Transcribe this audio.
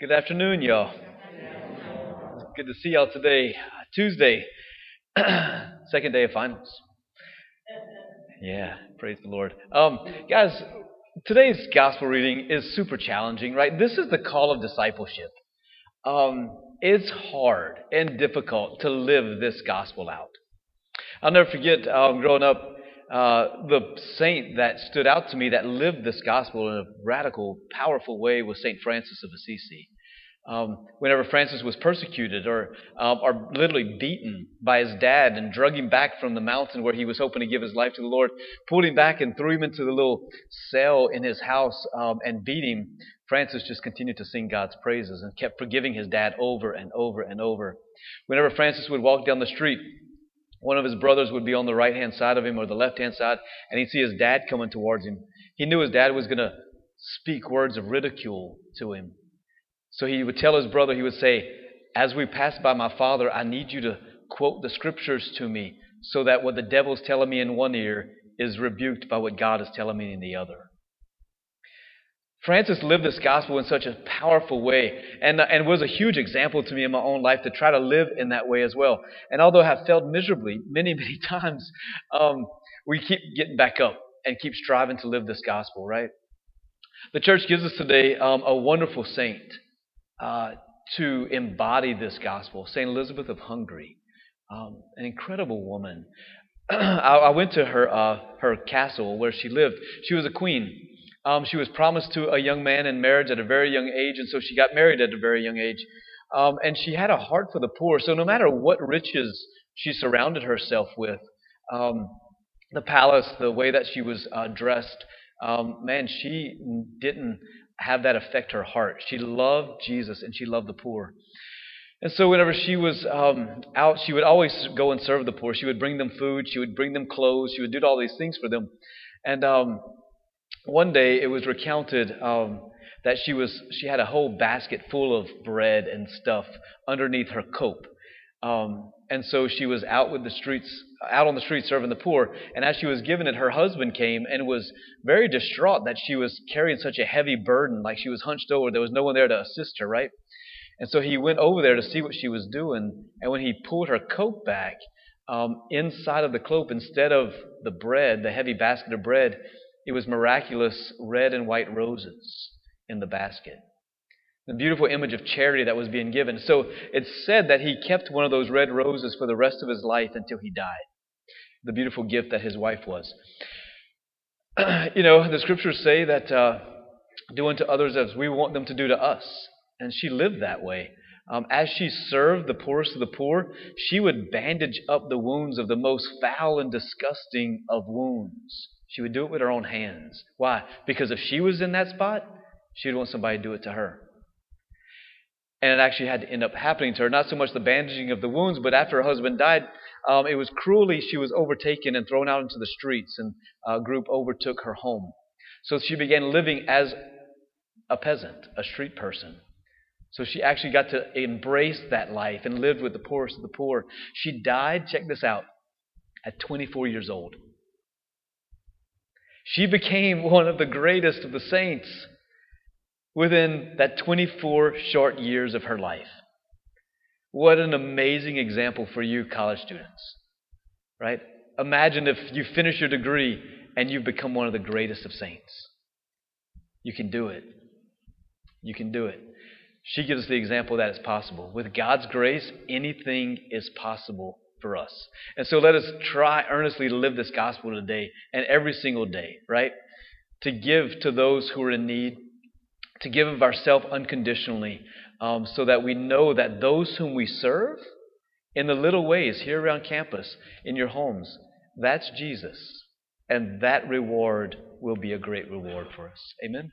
Good afternoon, y'all. Good to see y'all today. Tuesday, second day of finals. Yeah, praise the Lord. Um, guys, today's gospel reading is super challenging, right? This is the call of discipleship. Um, it's hard and difficult to live this gospel out. I'll never forget um, growing up, uh, the saint that stood out to me that lived this gospel in a radical, powerful way was St. Francis of Assisi. Um, whenever Francis was persecuted or, um, or literally beaten by his dad and drug him back from the mountain where he was hoping to give his life to the Lord, pulled him back and threw him into the little cell in his house um, and beat him, Francis just continued to sing God's praises and kept forgiving his dad over and over and over. Whenever Francis would walk down the street, one of his brothers would be on the right hand side of him or the left hand side, and he'd see his dad coming towards him. He knew his dad was going to speak words of ridicule to him. So he would tell his brother, he would say, As we pass by my father, I need you to quote the scriptures to me so that what the devil's telling me in one ear is rebuked by what God is telling me in the other. Francis lived this gospel in such a powerful way and, and was a huge example to me in my own life to try to live in that way as well. And although I have failed miserably many, many times, um, we keep getting back up and keep striving to live this gospel, right? The church gives us today um, a wonderful saint uh, to embody this gospel, St. Elizabeth of Hungary, um, an incredible woman. I, I, went to her, uh, her castle where she lived. She was a queen. Um, she was promised to a young man in marriage at a very young age, and so she got married at a very young age. Um, and she had a heart for the poor. So no matter what riches she surrounded herself with, um, the palace, the way that she was uh, dressed, um, man, she didn't have that affect her heart. She loved Jesus and she loved the poor. And so, whenever she was um, out, she would always go and serve the poor. She would bring them food. She would bring them clothes. She would do all these things for them. And um, one day it was recounted um, that she was she had a whole basket full of bread and stuff underneath her cope. Um, and so she was out with the streets, out on the streets serving the poor. And as she was given it, her husband came and was very distraught that she was carrying such a heavy burden, like she was hunched over. There was no one there to assist her, right? And so he went over there to see what she was doing. And when he pulled her coat back, um, inside of the cloak, instead of the bread, the heavy basket of bread, it was miraculous red and white roses in the basket. The beautiful image of charity that was being given. So it's said that he kept one of those red roses for the rest of his life until he died. The beautiful gift that his wife was. you know, the scriptures say that uh, do unto others as we want them to do to us. And she lived that way. Um, as she served the poorest of the poor, she would bandage up the wounds of the most foul and disgusting of wounds. She would do it with her own hands. Why? Because if she was in that spot, she would want somebody to do it to her. And it actually had to end up happening to her. Not so much the bandaging of the wounds, but after her husband died, um, it was cruelly, she was overtaken and thrown out into the streets, and a group overtook her home. So she began living as a peasant, a street person. So she actually got to embrace that life and lived with the poorest of the poor. She died, check this out, at 24 years old. She became one of the greatest of the saints within that 24 short years of her life. What an amazing example for you, college students. Right? Imagine if you finish your degree and you've become one of the greatest of saints. You can do it. You can do it. She gives us the example that it's possible. With God's grace, anything is possible for us. And so let us try earnestly to live this gospel today and every single day, right? To give to those who are in need, to give of ourselves unconditionally, um, so that we know that those whom we serve in the little ways here around campus, in your homes, that's Jesus. And that reward will be a great reward for us. Amen.